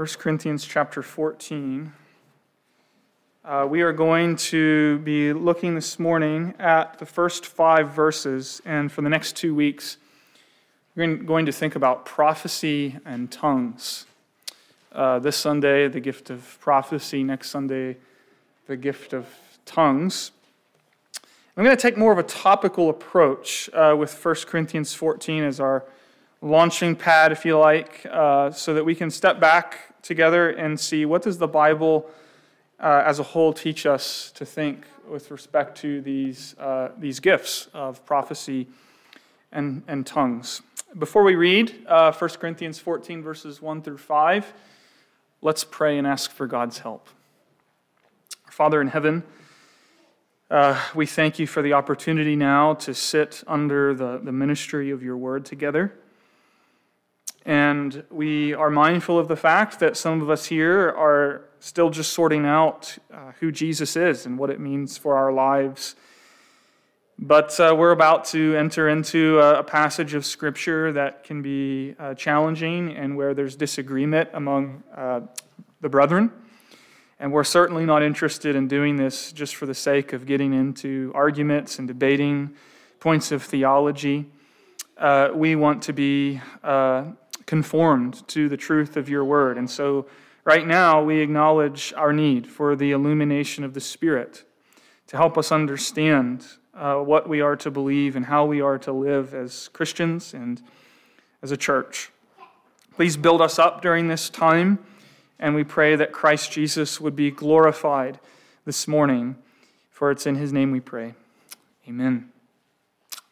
1 Corinthians chapter 14. Uh, we are going to be looking this morning at the first five verses, and for the next two weeks, we're going to think about prophecy and tongues. Uh, this Sunday, the gift of prophecy, next Sunday, the gift of tongues. I'm going to take more of a topical approach uh, with 1 Corinthians 14 as our launching pad, if you like, uh, so that we can step back together and see what does the Bible uh, as a whole teach us to think with respect to these, uh, these gifts of prophecy and, and tongues. Before we read uh, 1 Corinthians 14, verses 1 through 5, let's pray and ask for God's help. Father in heaven, uh, we thank you for the opportunity now to sit under the, the ministry of your word together. And we are mindful of the fact that some of us here are still just sorting out uh, who Jesus is and what it means for our lives. But uh, we're about to enter into a, a, passage of Scripture that can be uh, challenging and where there's disagreement among uh, the brethren. And we're certainly not interested in doing this just for the sake of getting into arguments and debating points of theology. Uh, we want to be uh, conformed to the truth of your word. And so, right now, we acknowledge our need for the illumination of the Spirit to help us understand uh, what we are to believe and how we are to live as Christians and as a church. Please build us up during this time, and we pray that Christ Jesus would be glorified this morning, for it's in his name we pray. Amen.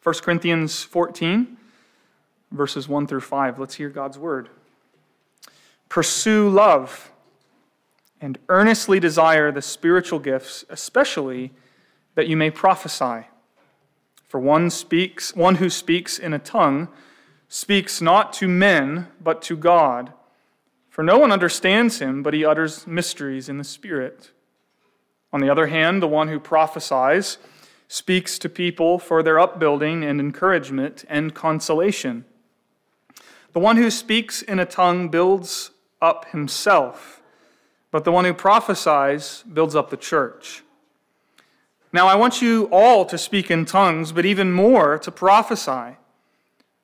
1 Corinthians 14 verses 1 through 5. Let's hear God's word. Pursue love and earnestly desire the spiritual gifts, especially that you may prophesy. For one speaks, one who speaks in a tongue speaks not to men, but to God. For no one understands him, but he utters mysteries in the Spirit. On the other hand, the one who prophesies speaks to people for their upbuilding and encouragement and consolation. The one who speaks in a tongue builds up himself, but the one who prophesies builds up the church. Now, I want you all to speak in tongues, but even more to prophesy.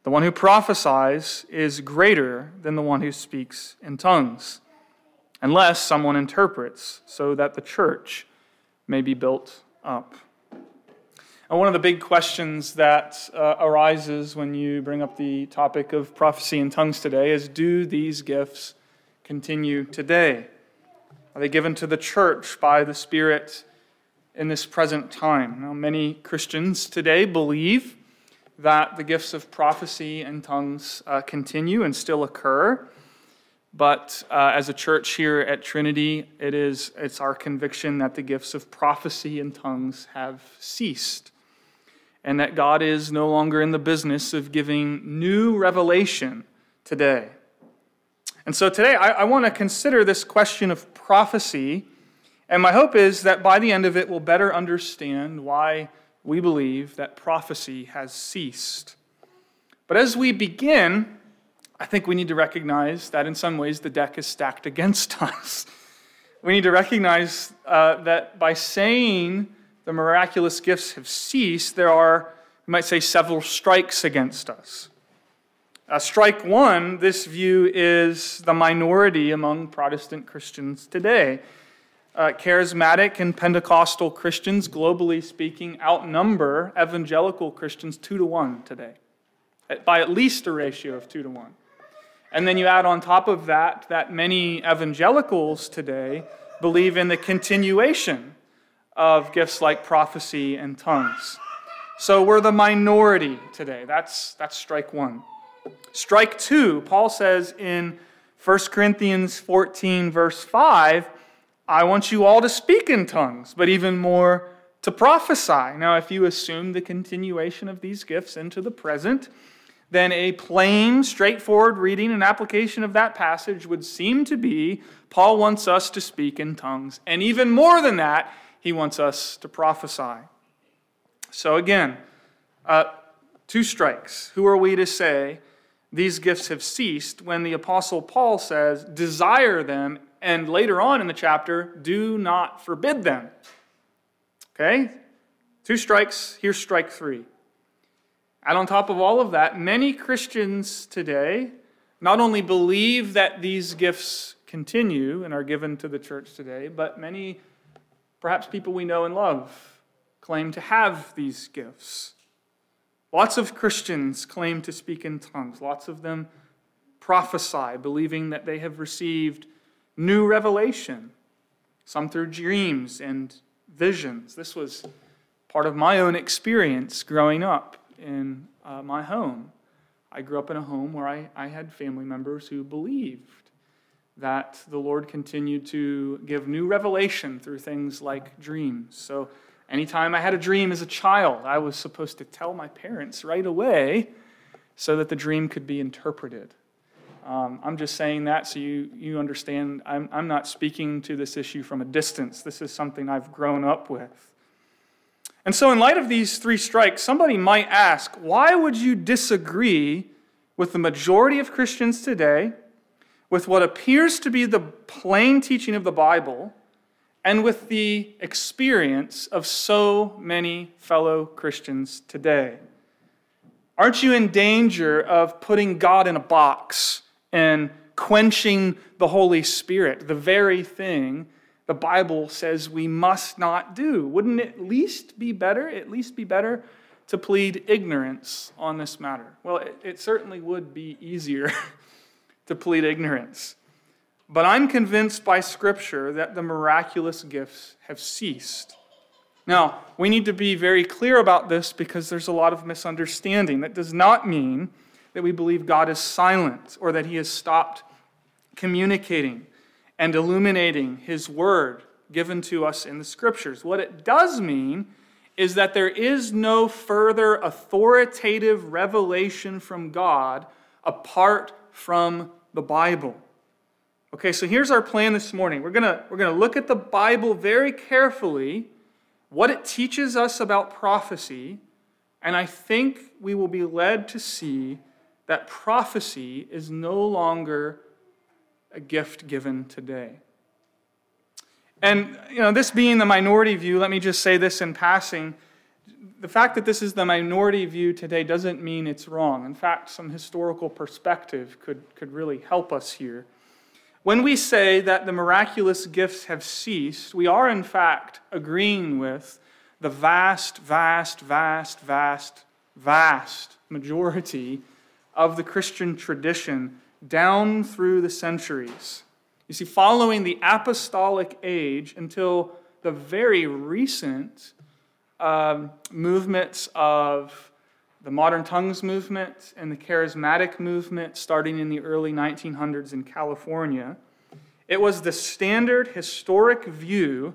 The one who prophesies is greater than the one who speaks in tongues, unless someone interprets, so that the church may be built up. And one of the big questions that uh, arises when you bring up the topic of prophecy in tongues today is do these gifts continue today? Are they given to the church by the Spirit in this present time? Now, many Christians today believe that the gifts of prophecy and tongues uh, continue and still occur. But uh, as a church here at Trinity, it is, it's our conviction that the gifts of prophecy and tongues have ceased and that God is no longer in the business of giving new revelation today. And so today I, I want to consider this question of prophecy, and my hope is that by the end of it we'll better understand why we believe that prophecy has ceased. But as we begin, I think we need to recognize that in some ways the deck is stacked against us. We need to recognize uh, that by saying the miraculous gifts have ceased, there are, you might say, several strikes against us. Uh, strike one, this view is the minority among Protestant Christians today. Uh, charismatic and Pentecostal Christians, globally speaking, outnumber evangelical Christians two to one today, by at least a ratio of two to one. And then you add on top of that that many evangelicals today believe in the continuation of gifts like prophecy and tongues. So we're the minority today. That's, that's strike one. Strike two, Paul says in 1 Corinthians 14, verse 5, I want you all to speak in tongues, but even more to prophesy. Now, if you assume the continuation of these gifts into the present, then a plain, straightforward reading and application of that passage would seem to be Paul wants us to speak in tongues. And even more than that, he wants us to prophesy. So, again, uh, two strikes. Who are we to say these gifts have ceased when the Apostle Paul says, desire them, and later on in the chapter, do not forbid them. Okay? Two strikes, here's strike three. And on top of all of that, many Christians today not only believe that these gifts continue and are given to the church today, but many, perhaps people we know and love, claim to have these gifts. Lots of Christians claim to speak in tongues. Lots of them prophesy, believing that they have received new revelation, some through dreams and visions. This was part of my own experience growing up in uh, my home. I grew up in a home where I, I had family members who believed that the Lord continued to give new revelation through things like dreams. So Anytime I had a dream as a child, I was supposed to tell my parents right away so that the dream could be interpreted. Um, I'm just saying that so you, you understand. I'm, I'm not speaking to this issue from a distance. This is something I've grown up with. And so, in light of these three strikes, somebody might ask why would you disagree with the majority of Christians today, with what appears to be the plain teaching of the Bible? and with the experience of so many fellow Christians today. Aren't you in danger of putting God in a box and quenching the Holy Spirit, the very thing the Bible says we must not do? Wouldn't it at least be better, at least be better to plead ignorance on this matter? Well, it, it certainly would be easier to plead ignorance. But I'm convinced by Scripture that the miraculous gifts have ceased. Now, we need to be very clear about this because there's a lot of misunderstanding. That does not mean that we believe God is silent or that he has stopped communicating and illuminating his word given to us in the scriptures. What it does mean is that there is no further authoritative revelation from God apart from the Bible. Okay, so here's our plan this morning. We're going to we're going to look at the Bible very carefully, what it teaches us about prophecy, and I think we will be led to see that prophecy is no longer a gift given today. And, you know, this being the minority view, let me just say this in passing. The fact that this is the minority view today doesn't mean it's wrong. In fact, some historical perspective could, could really help us here. When we say that the miraculous gifts have ceased, we are in fact agreeing with the vast, vast, vast, vast, vast majority of the Christian tradition down through the centuries. You see, following the apostolic age until the very recent um, movements of the modern tongues movement and the charismatic movement starting in the early 1900s in California. It was the standard historic view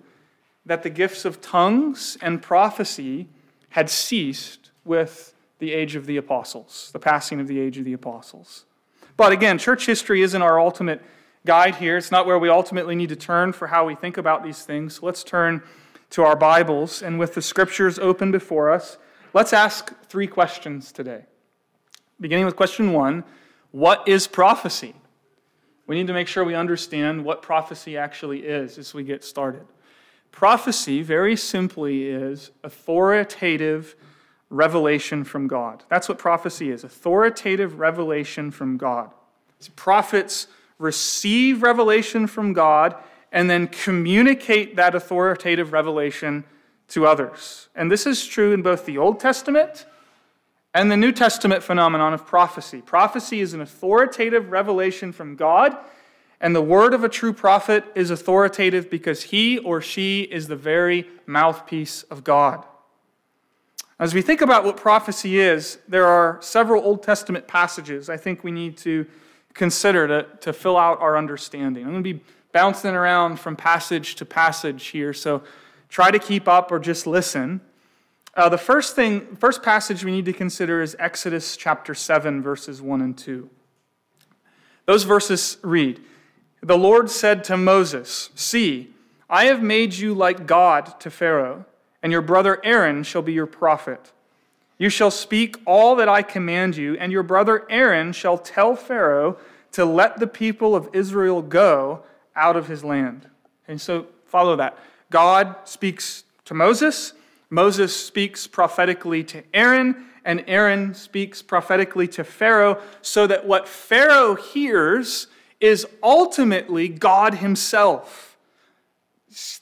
that the gifts of tongues and prophecy had ceased with the age of the apostles, the passing of the age of the apostles. But again, church history isn't our ultimate guide here. It's not where we ultimately need to turn for how we think about these things. So let's turn to our Bibles, and with the scriptures open before us, Let's ask three questions today. Beginning with question one What is prophecy? We need to make sure we understand what prophecy actually is as we get started. Prophecy, very simply, is authoritative revelation from God. That's what prophecy is authoritative revelation from God. Prophets receive revelation from God and then communicate that authoritative revelation to others. And this is true in both the Old Testament and the New Testament phenomenon of prophecy. Prophecy is an authoritative revelation from God, and the word of a true prophet is authoritative because he or she is the very mouthpiece of God. As we think about what prophecy is, there are several Old Testament passages I think we need to consider to, to fill out our understanding. I'm going to be bouncing around from passage to passage here, so try to keep up or just listen. Uh, the first thing, first passage we need to consider is Exodus chapter 7, verses 1 and 2. Those verses read The Lord said to Moses, See, I have made you like God to Pharaoh, and your brother Aaron shall be your prophet. You shall speak all that I command you, and your brother Aaron shall tell Pharaoh to let the people of Israel go out of his land. And so follow that. God speaks to Moses, Moses speaks prophetically to Aaron, and Aaron speaks prophetically to Pharaoh, so that what Pharaoh hears is ultimately God himself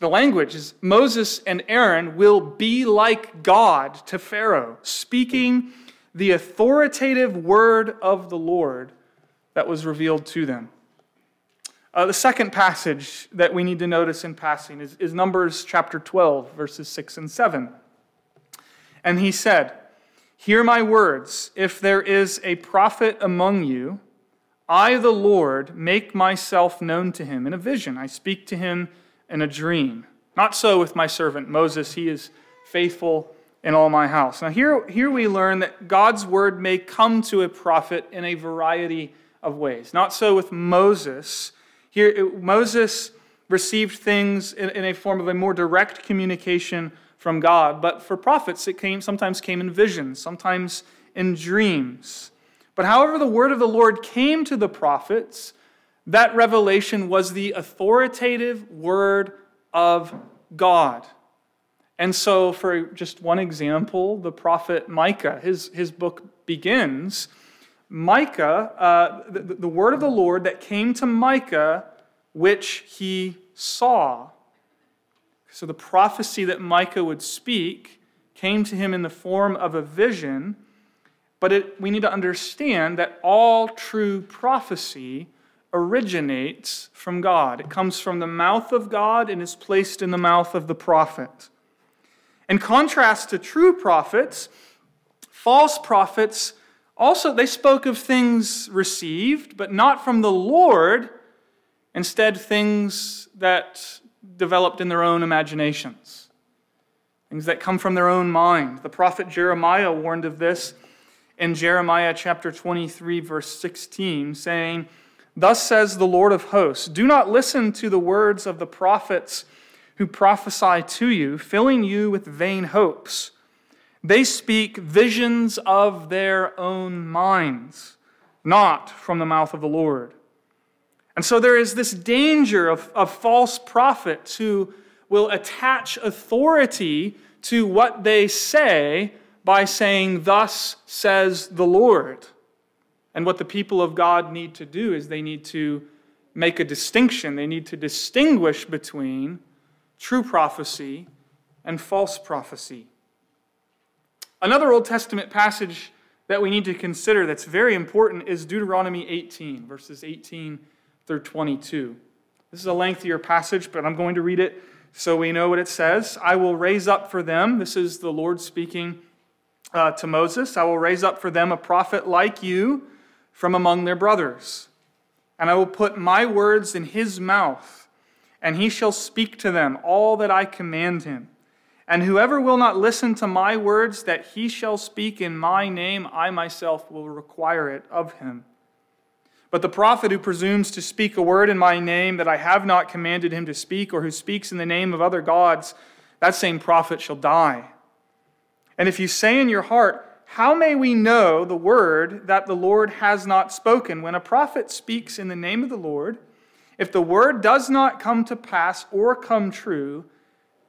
the language is Moses and Aaron will be like God to Pharaoh, speaking the authoritative word of the Lord that was revealed to them. Uh, the second passage that we need to notice in passing is, is Numbers chapter 12, verses 6 and 7. And he said, Hear my words. If there is a prophet among you, I, the Lord, make myself known to him in a vision. I speak to him in a dream. Not so with my servant Moses. He is faithful in all my house. Now, here, here we learn that God's word may come to a prophet in a variety of ways. Not so with Moses. Here, Moses received things in, in, a form of a more direct communication from God, but for prophets, it came, sometimes came in visions, sometimes in dreams. But however, the word of the Lord came to the prophets, that revelation was the authoritative word of God. And so, for just one example, the prophet Micah, his, his book begins. Micah, uh, the, the word of the Lord that came to Micah, which he saw. So, the prophecy that Micah would speak came to him in the form of a vision, but it, we need to understand that all true prophecy originates from God. It comes from the mouth of God and is placed in the mouth of the prophet. In contrast to true prophets, false prophets also they spoke of things received, but not from the Lord, instead things that developed in their own imaginations. Things that come from their own mind. The prophet Jeremiah warned of this in Jeremiah chapter 23 verse 16, saying, Thus says the Lord of hosts Do not listen to the words of the prophets who prophesy to you, filling you with vain hopes. They speak visions of their own minds, not from the mouth of the Lord. And so there is this danger of, of false prophets who will attach authority to what they say by saying, Thus says the Lord. And what the people of God need to do is they need to make a distinction. They need to distinguish between true prophecy and false prophecy. Another Old Testament passage that we need to consider that's very important is Deuteronomy 18, verses 18 through 22. This is a lengthier passage, but I'm going to read it so we know what it says. I will raise up for them, this is the Lord speaking uh, to Moses, I will raise up for them a prophet like you from among their brothers. And I will put my words in his mouth, and he shall speak to them all that I command him. And whoever will not listen to my words that he shall speak in my name, I myself will require it of him. But the prophet who presumes to speak a word in my name that I have not commanded him to speak, or who speaks in the name of other gods, that same prophet shall die. And if you say in your heart, how may we know the word that the Lord has not spoken? When a prophet speaks in the name of the Lord, if the word does not come to pass or come true,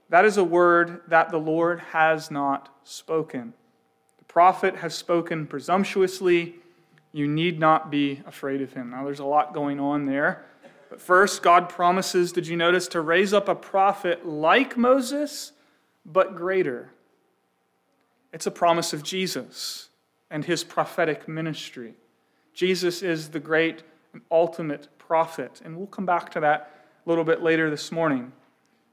that is a word that the Lord has not spoken. The prophet has spoken presumptuously. You need not be afraid of him. Now, there's a lot going on there. But first, God promises, did you notice, to raise up a prophet like Moses, but greater. It's a promise of Jesus and his prophetic ministry. Jesus is the great and ultimate prophet, and we'll come back to that a little bit later this morning.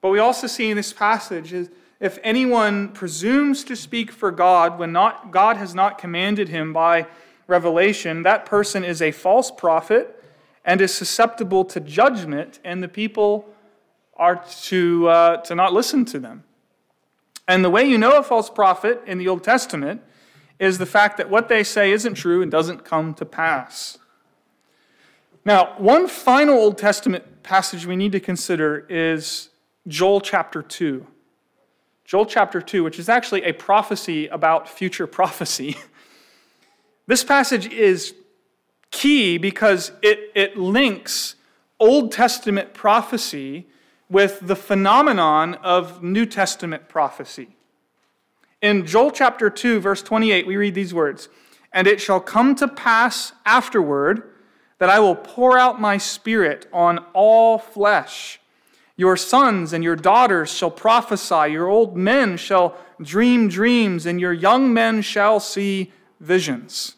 But we also see in this passage is if anyone presumes to speak for God when not, God has not commanded him by revelation, that person is a false prophet and is susceptible to judgment, and the people are to, uh, to not listen to them. And the way you know a false prophet in the Old Testament is the fact that what they say isn't true and doesn't come to pass. Now, one final Old Testament passage we need to consider is Joel chapter 2. Joel chapter 2, which is actually a prophecy about future prophecy. this passage is key because it, it links Old Testament prophecy with the phenomenon of New Testament prophecy. In Joel chapter 2, verse 28, we read these words And it shall come to pass afterward that I will pour out my spirit on all flesh. Your sons and your daughters shall prophesy, your old men shall dream dreams, and your young men shall see visions.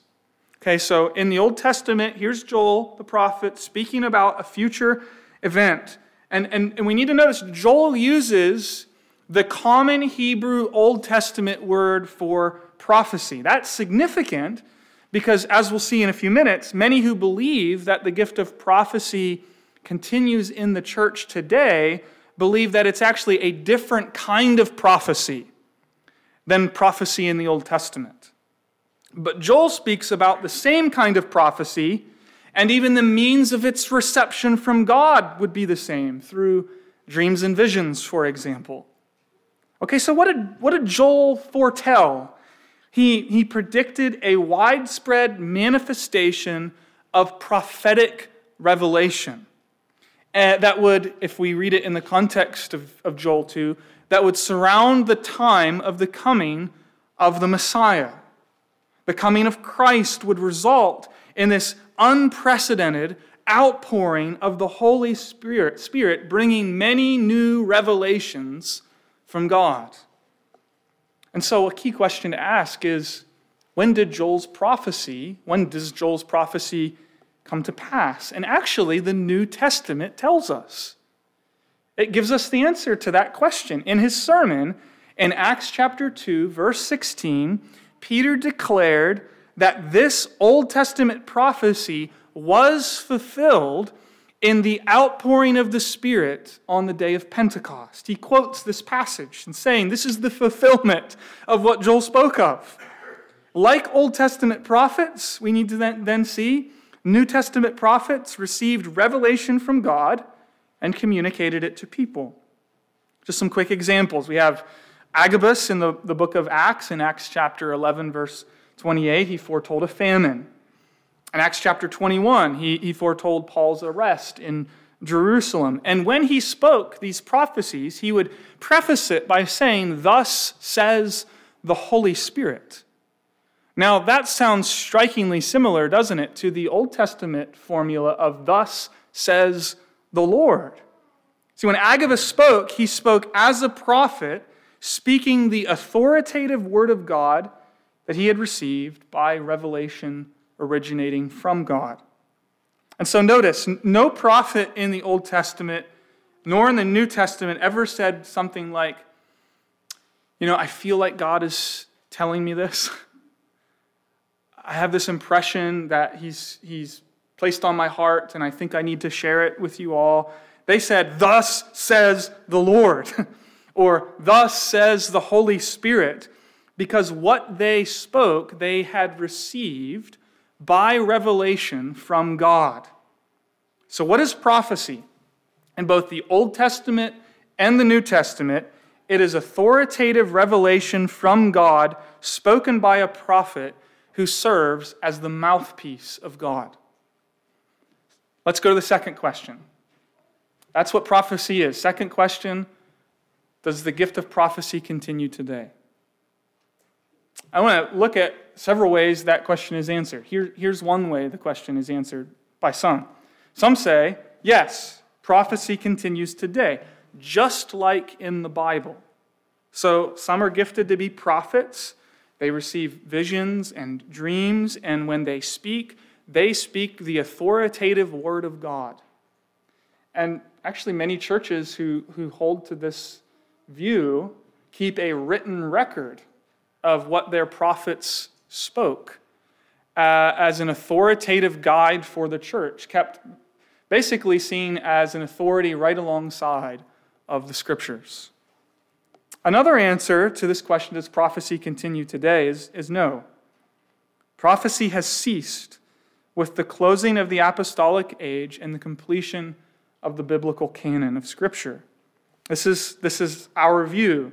Okay, so in the Old Testament, here's Joel, the prophet, speaking about a future event. And, and, and we need to notice Joel uses the common Hebrew Old Testament word for prophecy. That's significant because, as we'll see in a few minutes, many who believe that the gift of prophecy continues in the church today believe that it's actually a different kind of prophecy than prophecy in the Old Testament. But Joel speaks about the same kind of prophecy, and even the means of its reception from God would be the same through dreams and visions, for example. Okay, so what did, what did Joel foretell? He, he predicted a widespread manifestation of prophetic revelation. Uh, that would, if we read it in the context of, of Joel 2, that would surround the time of the coming of the Messiah. The coming of Christ would result in this unprecedented outpouring of the Holy Spirit, Spirit bringing many new revelations from God. And so, a key question to ask is when did Joel's prophecy, when does Joel's prophecy come to pass? And actually, the New Testament tells us. It gives us the answer to that question. In his sermon in Acts chapter 2, verse 16, Peter declared that this Old Testament prophecy was fulfilled in the outpouring of the Spirit on the day of Pentecost. He quotes this passage and saying, This is the fulfillment of what Joel spoke of. Like Old Testament prophets, we need to then see New Testament prophets received revelation from God and communicated it to people. Just some quick examples. We have Agabus in the, the book of Acts, in Acts chapter 11, verse 28, he foretold a famine. In Acts chapter 21, he, he foretold Paul's arrest in Jerusalem. And when he spoke these prophecies, he would preface it by saying, Thus says the Holy Spirit. Now, that sounds strikingly similar, doesn't it, to the Old Testament formula of Thus says the Lord. See, when Agabus spoke, he spoke as a prophet speaking the authoritative word of God that he had received by revelation originating from God. And so notice, no prophet in the Old Testament nor in the New Testament ever said something like, You know, I feel like God is telling me this. I have this impression that he's, he's placed on my heart, and I think I need to share it with you all. They said, Thus says the Lord. or thus says the Holy Spirit, because what they spoke they had received by revelation from God. So, what is prophecy? In both the Old Testament and the New Testament, it is authoritative revelation from God spoken by a prophet who serves as the mouthpiece of God. Let's go to the second question. That's what prophecy is. Second question does the gift of prophecy continue today? I want to look at several ways that question is answered. Here, here's one way the question is answered by some. Some say, yes, prophecy continues today, just like in the Bible. So some are gifted to be prophets. They receive visions and dreams, and when they speak, they speak the authoritative word of God. And actually, many churches who, who hold to this view keep a written record of what their prophets spoke uh, as an authoritative guide for the church, kept basically seen as an authority right alongside of the scriptures. Another answer to this question does prophecy continue today is, is no. Prophecy has ceased with the closing of the apostolic age and the completion of the biblical canon of Scripture. This is, this is our view.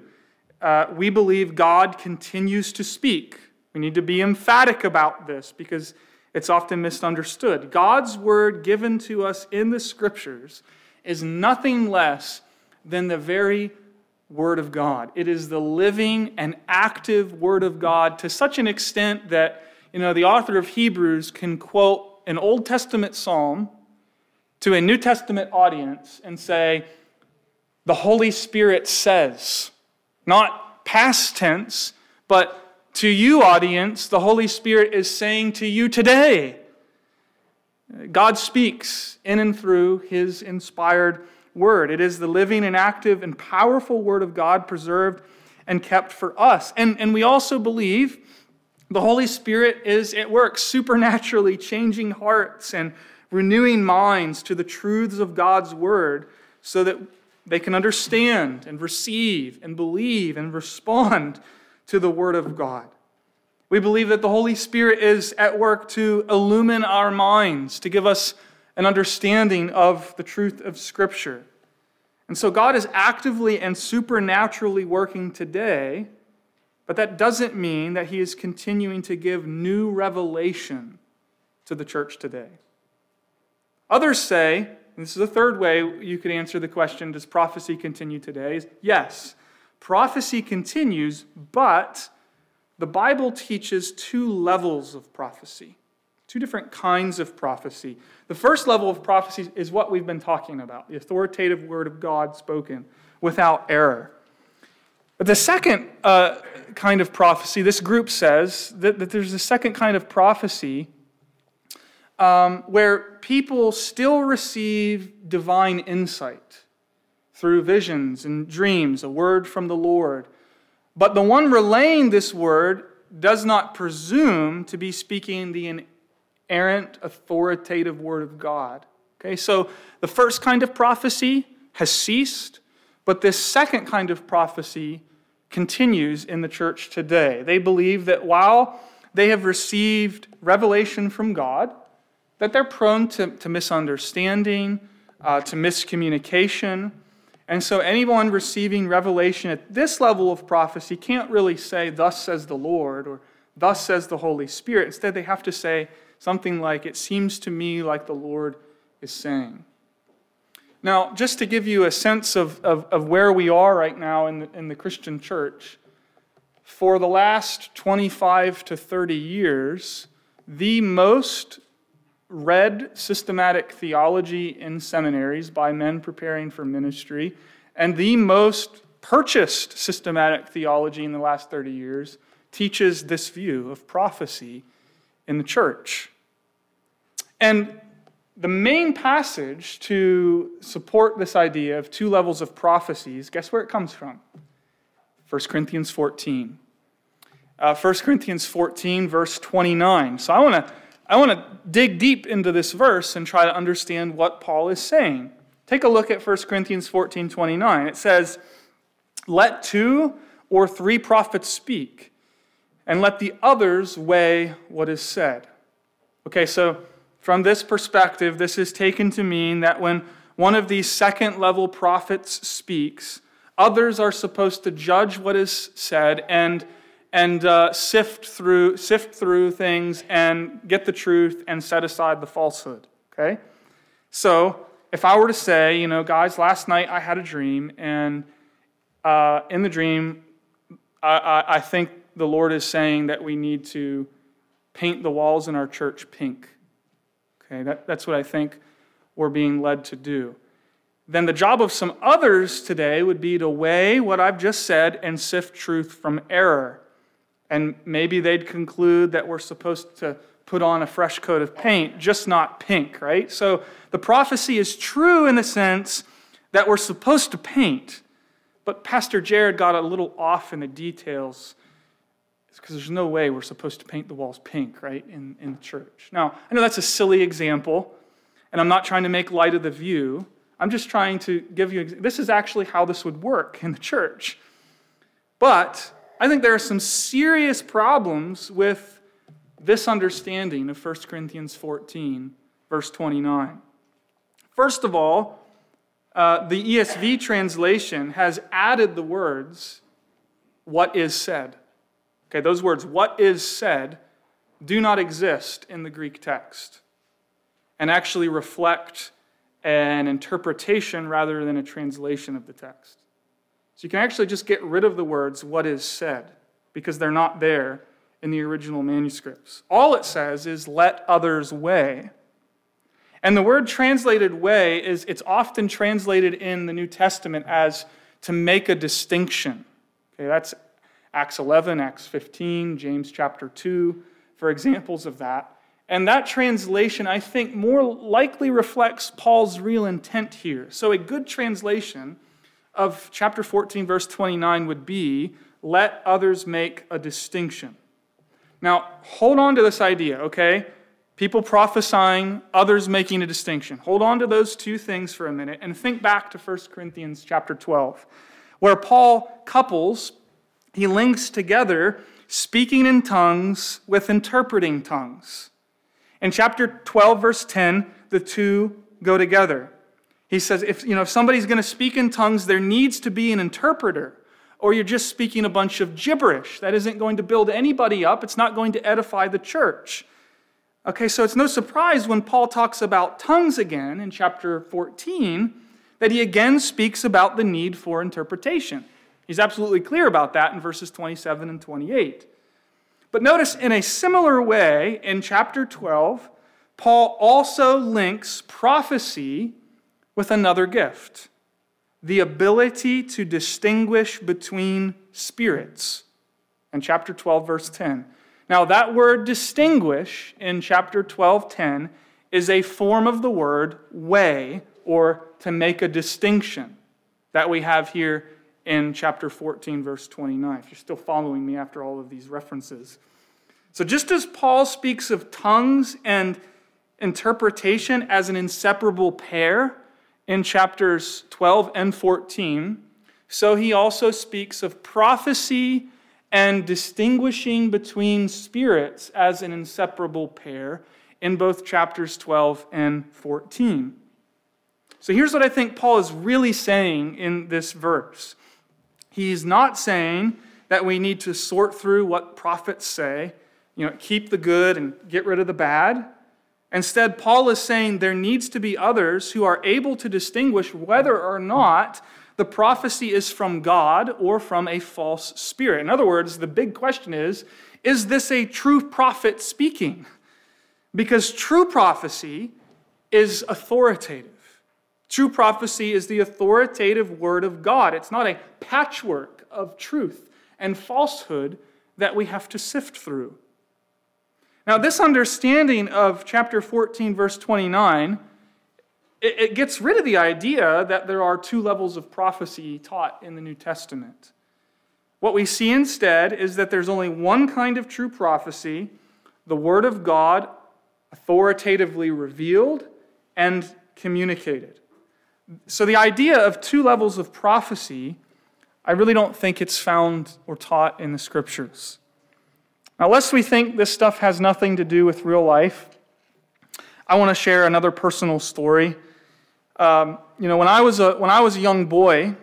uh, we believe God continues to speak. We need to be emphatic about this because it's often misunderstood. God's word given to us in the scriptures is nothing less than the very word of God. It is the living and active word of God to such an extent that, you know, the author of Hebrews can quote an Old Testament psalm to a New Testament audience and say, the Holy Spirit says, not past tense, but to you, audience, the Holy Spirit is saying to you today. God speaks in and through his inspired word. It is the living and active and powerful word of God preserved and kept for us. And, and we also believe the Holy Spirit is at work, supernaturally changing hearts and renewing minds to the truths of God's word so that they can understand and receive and believe and respond to the Word of God. We believe that the Holy Spirit is at work to illumine our minds, to give us an understanding of the truth of Scripture. And so God is actively and supernaturally working today, but that doesn't mean that He is continuing to give new revelation to the church today. Others say, this is the third way you could answer the question Does prophecy continue today? Yes, prophecy continues, but the Bible teaches two levels of prophecy, two different kinds of prophecy. The first level of prophecy is what we've been talking about the authoritative word of God spoken without error. But the second uh, kind of prophecy, this group says that, that there's a second kind of prophecy um, where people still receive divine insight through visions and dreams, a word from the Lord. But the one relaying this word does not presume to be speaking the inerrant, authoritative word of God. Okay, so the first kind of prophecy has ceased, but this second kind of prophecy continues in the church today. They believe that while they have received revelation from God, that they're prone to, to misunderstanding, uh, to miscommunication. And so, anyone receiving revelation at this level of prophecy can't really say, Thus says the Lord, or Thus says the Holy Spirit. Instead, they have to say something like, It seems to me like the Lord is saying. Now, just to give you a sense of, of, of where we are right now in the, in the Christian church, for the last 25 to 30 years, the most read systematic theology in seminaries by men preparing for ministry, and the most purchased systematic theology in the last 30 years teaches this view of prophecy in the church. And the main passage to support this idea of two levels of prophecies, guess where it comes from? 1 Corinthians 14. Uh, 1 Corinthians 14, verse 29. So I want to I want to dig deep into this verse and try to understand what Paul is saying. Take a look at 1 Corinthians 14 29. It says, Let two or three prophets speak, and let the others weigh what is said. Okay, so from this perspective, this is taken to mean that when one of these second level prophets speaks, others are supposed to judge what is said and and uh, sift through sift through things and get the truth and set aside the falsehood. Okay, so if I were to say, you know, guys, last night I had a dream, and uh, in the dream, I, I, I think the Lord is saying that we need to paint the walls in our church pink. Okay, that, that's what I think we're being led to do. Then the job of some others today would be to weigh what I've just said and sift truth from error. And maybe they'd conclude that we're supposed to put on a fresh coat of paint, just not pink, right? So the prophecy is true in the sense that we're supposed to paint. But Pastor Jared got a little off in the details because there's no way we're supposed to paint the walls pink, right, in, in the church. Now, I know that's a silly example, and I'm not trying to make light of the view. I'm just trying to give you this is actually how this would work in the church. But I think there are some serious problems with this understanding of 1 Corinthians 14, verse 29. First of all, uh, the ESV translation has added the words what is said. Okay, those words, what is said, do not exist in the Greek text and actually reflect an interpretation rather than a translation of the text. So you can actually just get rid of the words, what is said, because they're not there in the original manuscripts. All it says is, let others weigh. And the word translated weigh is it's often translated in the New Testament as to make a distinction. Okay, that's Acts 11, Acts 15, James chapter 2 for examples of that. And that translation, I think, more likely reflects Paul's real intent here. So, a good translation of chapter 14, verse 29 would be let others make a distinction. Now, hold on to this idea, okay? People prophesying, others making a distinction. Hold on to those two things for a minute and think back to 1 Corinthians chapter 12, where Paul couples, he links together speaking in tongues with interpreting tongues. In chapter 12, verse 10, the two go together. He says, if, you know, if somebody's going to speak in tongues, there needs to be an interpreter, or you're just speaking a bunch of gibberish. That isn't going to build anybody up, it's not going to edify the church. Okay, so it's no surprise when Paul talks about tongues again in chapter 14 that he again speaks about the need for interpretation. He's absolutely clear about that in verses 27 and 28. But notice in a similar weigh, in chapter 12, Paul also links prophecy with another gift the ability to distinguish between spirits. In chapter 12, verse 10. Now, that word distinguish in chapter 12, 10 is a form of the word way or to make a distinction that we have here in chapter 14, verse 29, if you're still following me after all of these references. So, just as Paul speaks of tongues and interpretation as an inseparable pair in chapters 12 and 14, so he also speaks of prophecy and distinguishing between spirits as an inseparable pair in both chapters 12 and 14. So here's what I think Paul is really saying in this verse. He's not saying that we need to sort through what prophets say, you know, keep the good and get rid of the bad. Instead, Paul is saying there needs to be others who are able to distinguish whether or not the prophecy is from God or from a false spirit. In other words, the big question is is this a true prophet speaking? Because true prophecy is authoritative. True prophecy is the authoritative word of God. It's not a patchwork of truth and falsehood that we have to sift through. Now, this understanding of chapter 14, verse 29, it, gets rid of the idea that there are two levels of prophecy taught in the New Testament. What we see instead is that there's only one kind of true prophecy the Word of God authoritatively revealed and communicated. So, the idea of two levels of prophecy, I really don't think it's found or taught in the scriptures. Now, lest we think this stuff has nothing to do with real life, I want to share another personal story. Um, you know, when I was a, when I was a young boy,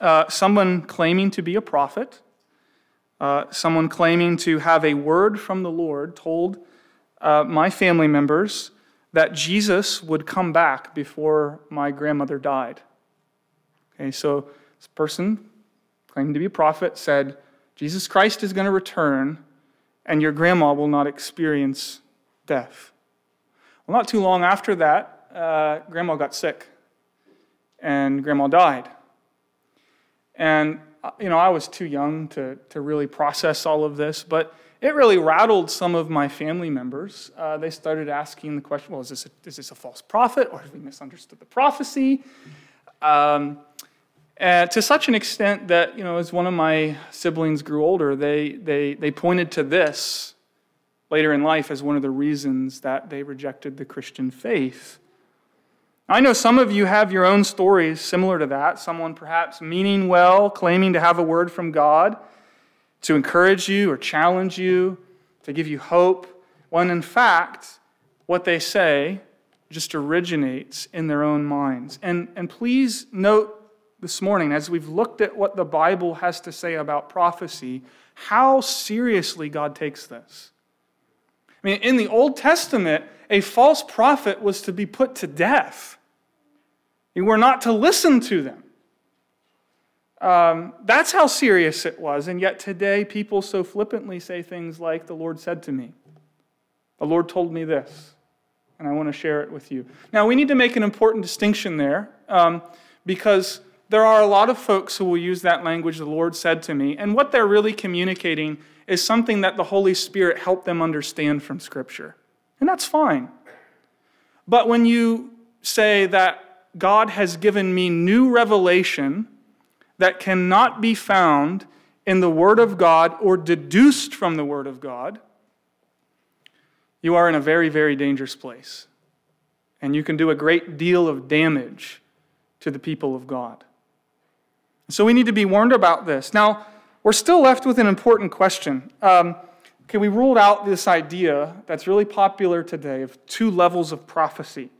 uh, someone claiming to be a prophet, uh, someone claiming to have a word from the Lord, told uh, my family members that Jesus would come back before my grandmother died. Okay, so this person, claiming to be a prophet, said, Jesus Christ is going to return, and your grandma will not experience death. Well, not too long after that, uh, grandma got sick, and grandma died. And, uh, you know, I was too young to, to really process all of this, but it really rattled some of my family members. Uh, they started asking the question well, is this, a, is this a false prophet or have we misunderstood the prophecy? Um, to such an extent that, you know, as one of my siblings grew older, they, they, they pointed to this later in life as one of the reasons that they rejected the Christian faith. I know some of you have your own stories similar to that. Someone perhaps meaning well, claiming to have a word from God to encourage you or challenge you, to give you hope, when in fact, what they say just originates in their own minds. And, and please note this morning, as we've looked at what the Bible has to say about prophecy, how seriously God takes this. I mean, in the Old Testament, a false prophet was to be put to death. You were not to listen to them. Um, that's how serious it was. And yet today, people so flippantly say things like, The Lord said to me, The Lord told me this, and I want to share it with you. Now, we need to make an important distinction there um, because there are a lot of folks who will use that language, the Lord said to me, and what they're really communicating is something that the Holy Spirit helped them understand from Scripture. And that's fine. But when you say that God has given me new revelation that cannot be found in the Word of God or deduced from the Word of God, you are in a very, very dangerous place. And you can do a great deal of damage to the people of God. So we need to be warned about this. Now, we're still left with an important question. Um, okay, we ruled out this idea that's really popular today of two levels of prophecy.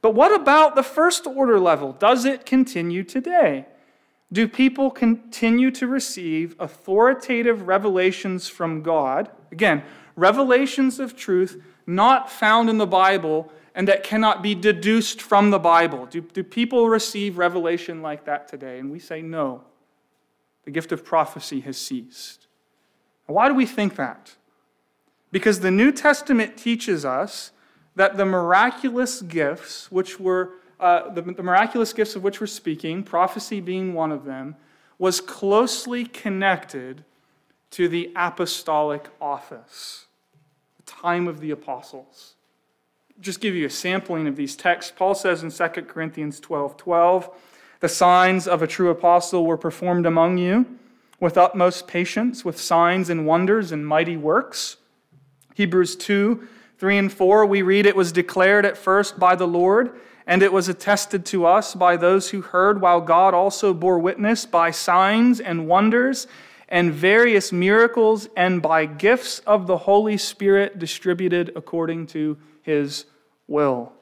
But what about the first order level? Does it continue today? Do people continue to receive authoritative revelations from God? Again, revelations of truth not found in the Bible and that cannot be deduced from the Bible. Do, do people receive revelation like that today? And we say no. The gift of prophecy has ceased. Why do we think that? Because the New Testament teaches us that the miraculous gifts, which were uh, the, the miraculous gifts of which we're speaking, prophecy being one of them, was closely connected to the apostolic office, the time of the apostles. Just give you a sampling of these texts. Paul says in 2 Corinthians 12 12, the signs of a true apostle were performed among you with utmost patience, with signs and wonders and mighty works. Hebrews 2 3 and 4, we read, It was declared at first by the Lord and it was attested to us by those who heard, while God also bore witness by signs and wonders and various miracles and by gifts of the Holy Spirit distributed according to his will.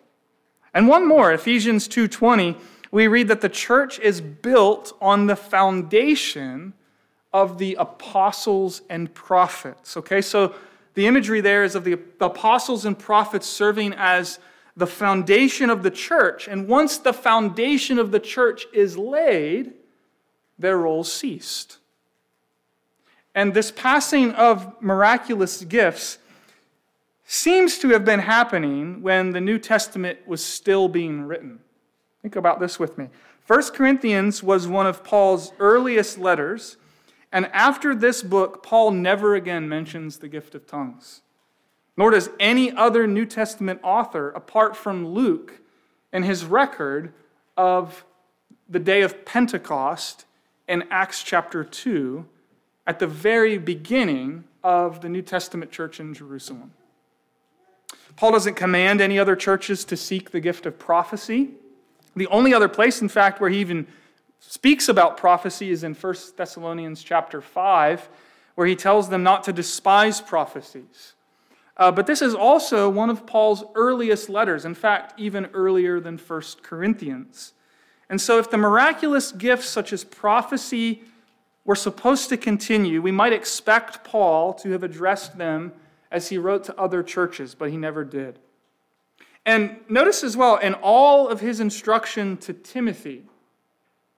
And one more, Ephesians 2:20, we read that the church is built on the foundation of the apostles and prophets. Okay? So the imagery there is of the apostles and prophets serving as the foundation of the church. And once the foundation of the church is laid, their roles ceased. And this passing of miraculous gifts seems to have been happening when the New Testament was still being written. Think about this with me. 1 Corinthians was one of Paul's earliest letters, and after this book, Paul never again mentions the gift of tongues nor does any other New Testament author, apart from Luke, and his record of the day of Pentecost in Acts chapter 2, at the very beginning of the New Testament church in Jerusalem. Paul doesn't command any other churches to seek the gift of prophecy. The only other place, in fact, where he even speaks about prophecy is in 1 Thessalonians chapter 5, where he tells them not to despise prophecies. Uh, but this is also one of Paul's earliest letters, in fact, even earlier than 1 Corinthians. And so, if the miraculous gifts such as prophecy were supposed to continue, we might expect Paul to have addressed them as he wrote to other churches, but he never did. And notice as well, in all of his instruction to Timothy,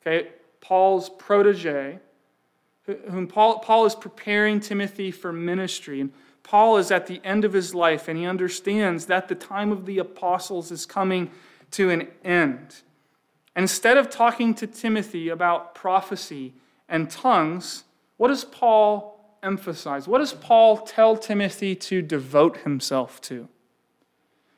okay, Paul's protege, whom Paul, Paul is preparing Timothy for ministry. And Paul is at the end of his life and he understands that the time of the apostles is coming to an end. Instead of talking to Timothy about prophecy and tongues, what does Paul emphasize? What does Paul tell Timothy to devote himself to?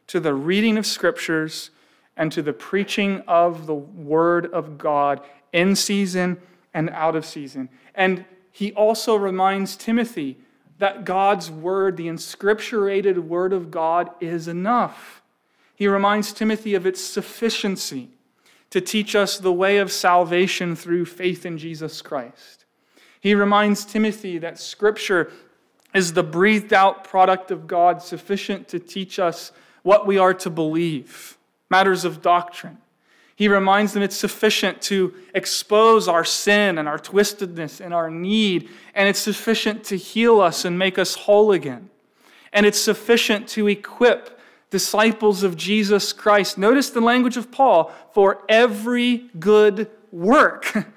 To the reading of scriptures and to the preaching of the word of God in season and out of season. And he also reminds Timothy that God's word, the inscripturated word of God, is enough. He reminds Timothy of its sufficiency to teach us the way of salvation through faith in Jesus Christ. He reminds Timothy that Scripture is the breathed out product of God, sufficient to teach us what we are to believe, matters of doctrine. He reminds them it's sufficient to expose our sin and our twistedness and our need, and it's sufficient to heal us and make us whole again. And it's sufficient to equip disciples of Jesus Christ. Notice the language of Paul for every good work.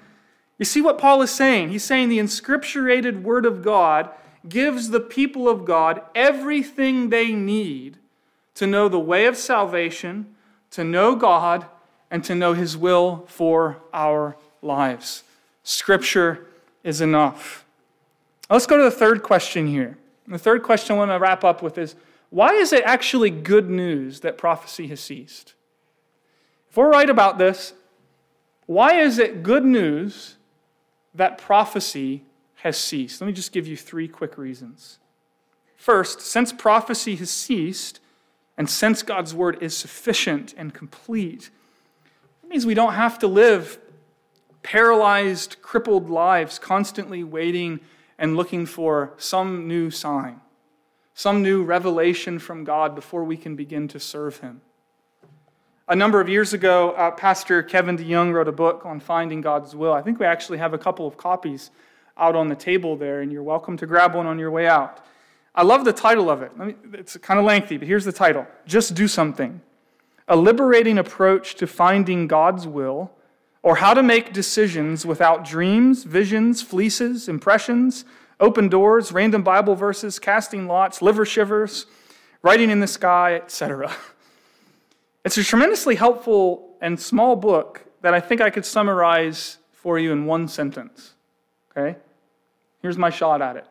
You see what Paul is saying? He's saying the inscripturated Word of God gives the people of God everything they need to know the way of salvation, to know God, and to know His will for our lives. Scripture is enough. Let's go to the third question here. The third question I want to wrap up with is why is it actually good news that prophecy has ceased? If we're right about this, why is it good news that prophecy has ceased? Let me just give you three quick reasons. First, since prophecy has ceased, and since God's word is sufficient and complete, it means we don't have to live paralyzed, crippled lives, constantly waiting and looking for some new sign, some new revelation from God before we can begin to serve Him. A number of years ago, uh, Pastor Kevin DeYoung wrote a book on finding God's will. I think we actually have a couple of copies out on the table there, and you're welcome to grab one on your way out. I love the title of it. Me, it's kind of lengthy, but here's the title Just Do Something A Liberating Approach to Finding God's Will, or How to Make Decisions Without Dreams, Visions, Fleeces, Impressions, Open Doors, Random Bible Verses, Casting Lots, Liver Shivers, Writing in the Sky, etc. It's a tremendously helpful and small book that I think I could summarize for you in one sentence. Okay? Here's my shot at it.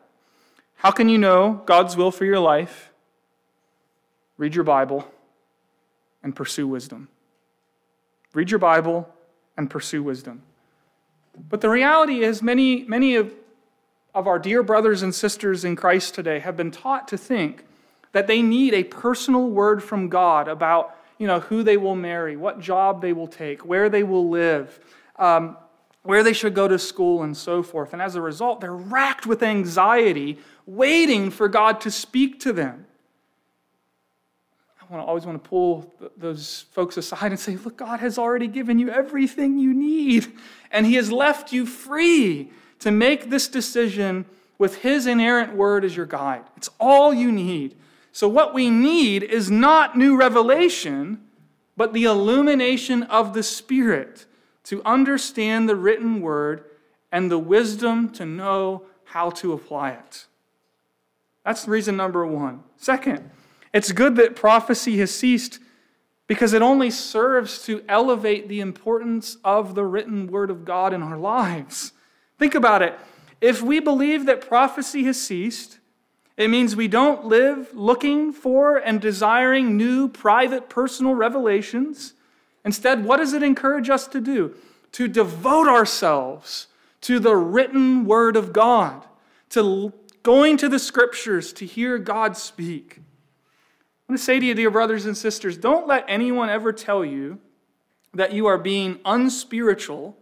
How can you know God's will for your life? Read your Bible and pursue wisdom. Read your Bible and pursue wisdom. But the reality is, many, many of, of our dear brothers and sisters in Christ today have been taught to think that they need a personal word from God about you know, who they will marry, what job they will take, where they will live, um, where they should go to school, and so forth. And as a result, they're racked with anxiety, waiting for God to speak to them. I always want to pull those folks aside and say, Look, God has already given you everything you need, and He has left you free to make this decision with His inerrant word as your guide. It's all you need. So, what we need is not new revelation, but the illumination of the Spirit to understand the written word and the wisdom to know how to apply it. That's reason number one. Second, it's good that prophecy has ceased because it only serves to elevate the importance of the written word of God in our lives. Think about it. If we believe that prophecy has ceased, it means we don't live looking for and desiring new private personal revelations. Instead, what does it encourage us to do? To devote ourselves to the written word of God, to going to the scriptures to hear God speak. I want to say to you, dear brothers and sisters, don't let anyone ever tell you that you are being unspiritual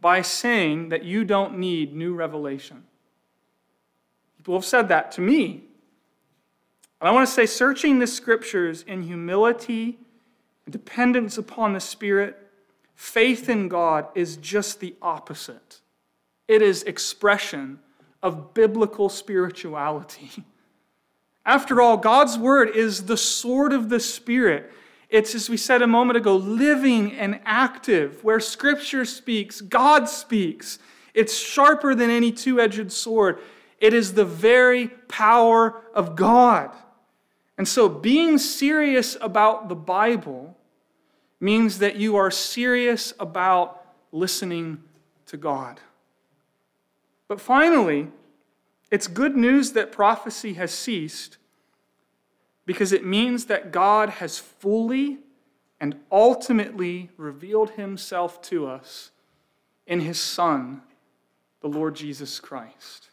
by saying that you don't need new revelation. People have said that to me. And I want to say, searching the scriptures in humility, dependence upon the Spirit, faith in God is just the opposite. It is expression of biblical spirituality. After all, God's word is the sword of the Spirit. It's, as we said a moment ago, living and active. Where Scripture speaks, God speaks. It's sharper than any two edged sword. It is the very power of God. And so, being serious about the Bible means that you are serious about listening to God. But finally, it's good news that prophecy has ceased because it means that God has fully and ultimately revealed himself to us in his Son, the Lord Jesus Christ.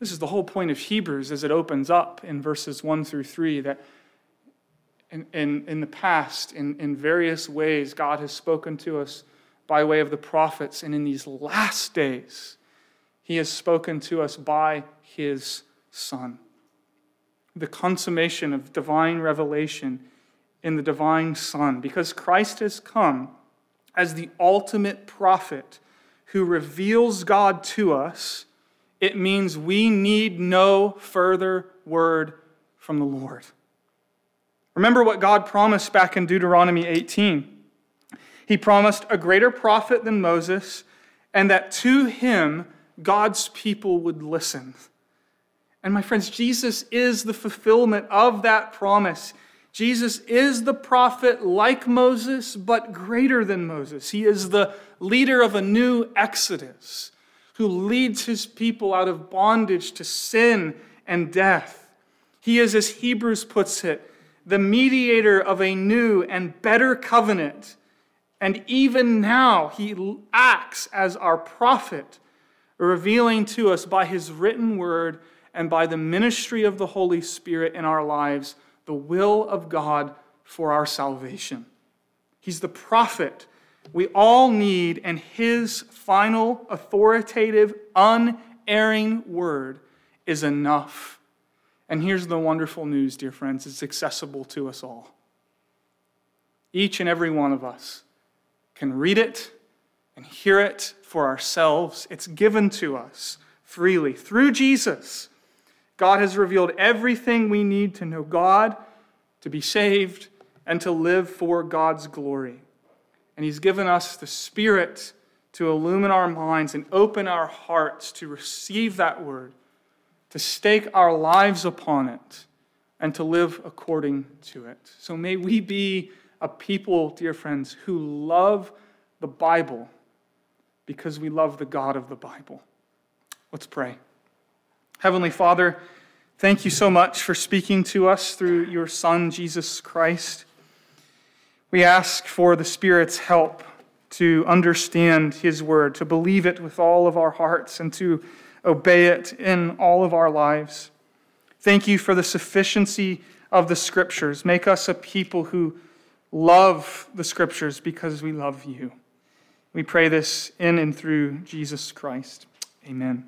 This is the whole point of Hebrews as it opens up in verses 1 through 3 that in, in, in the past, in, in various ways, God has spoken to us by way of the prophets, and in these last days, He has spoken to us by His Son. The consummation of divine revelation in the divine Son. Because Christ has come, as the ultimate prophet who reveals God to us, it means we need no further word from the Lord. Remember what God promised back in Deuteronomy 18. He promised a greater prophet than Moses, and that to him God's people would listen. And my friends, Jesus is the fulfillment of that promise. Jesus is the prophet like Moses, but greater than Moses. He is the leader of a new exodus who leads his people out of bondage to sin and death. He is, as Hebrews puts it, the mediator of a new and better covenant. And even now, he acts as our prophet, revealing to us by his written word and by the ministry of the Holy Spirit in our lives the will of God for our salvation. He's the prophet we all need, and his final, authoritative, unerring word is enough. And here's the wonderful news, dear friends it's accessible to us all. Each and every one of us can read it and hear it for ourselves. It's given to us freely through Jesus. God has revealed everything we need to know God, to be saved, and to live for God's glory. And He's given us the Spirit to illumine our minds and open our hearts to receive that word, to stake our lives upon it, and to live according to it. So may we be a people, dear friends, who love the Bible because we love the God of the Bible. Let's pray. Heavenly Father, thank you so much for speaking to us through your Son, Jesus Christ. We ask for the Spirit's help to understand His word, to believe it with all of our hearts, and to obey it in all of our lives. Thank you for the sufficiency of the Scriptures. Make us a people who love the Scriptures because we love you. We pray this in and through Jesus Christ. Amen.